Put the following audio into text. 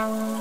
Bye.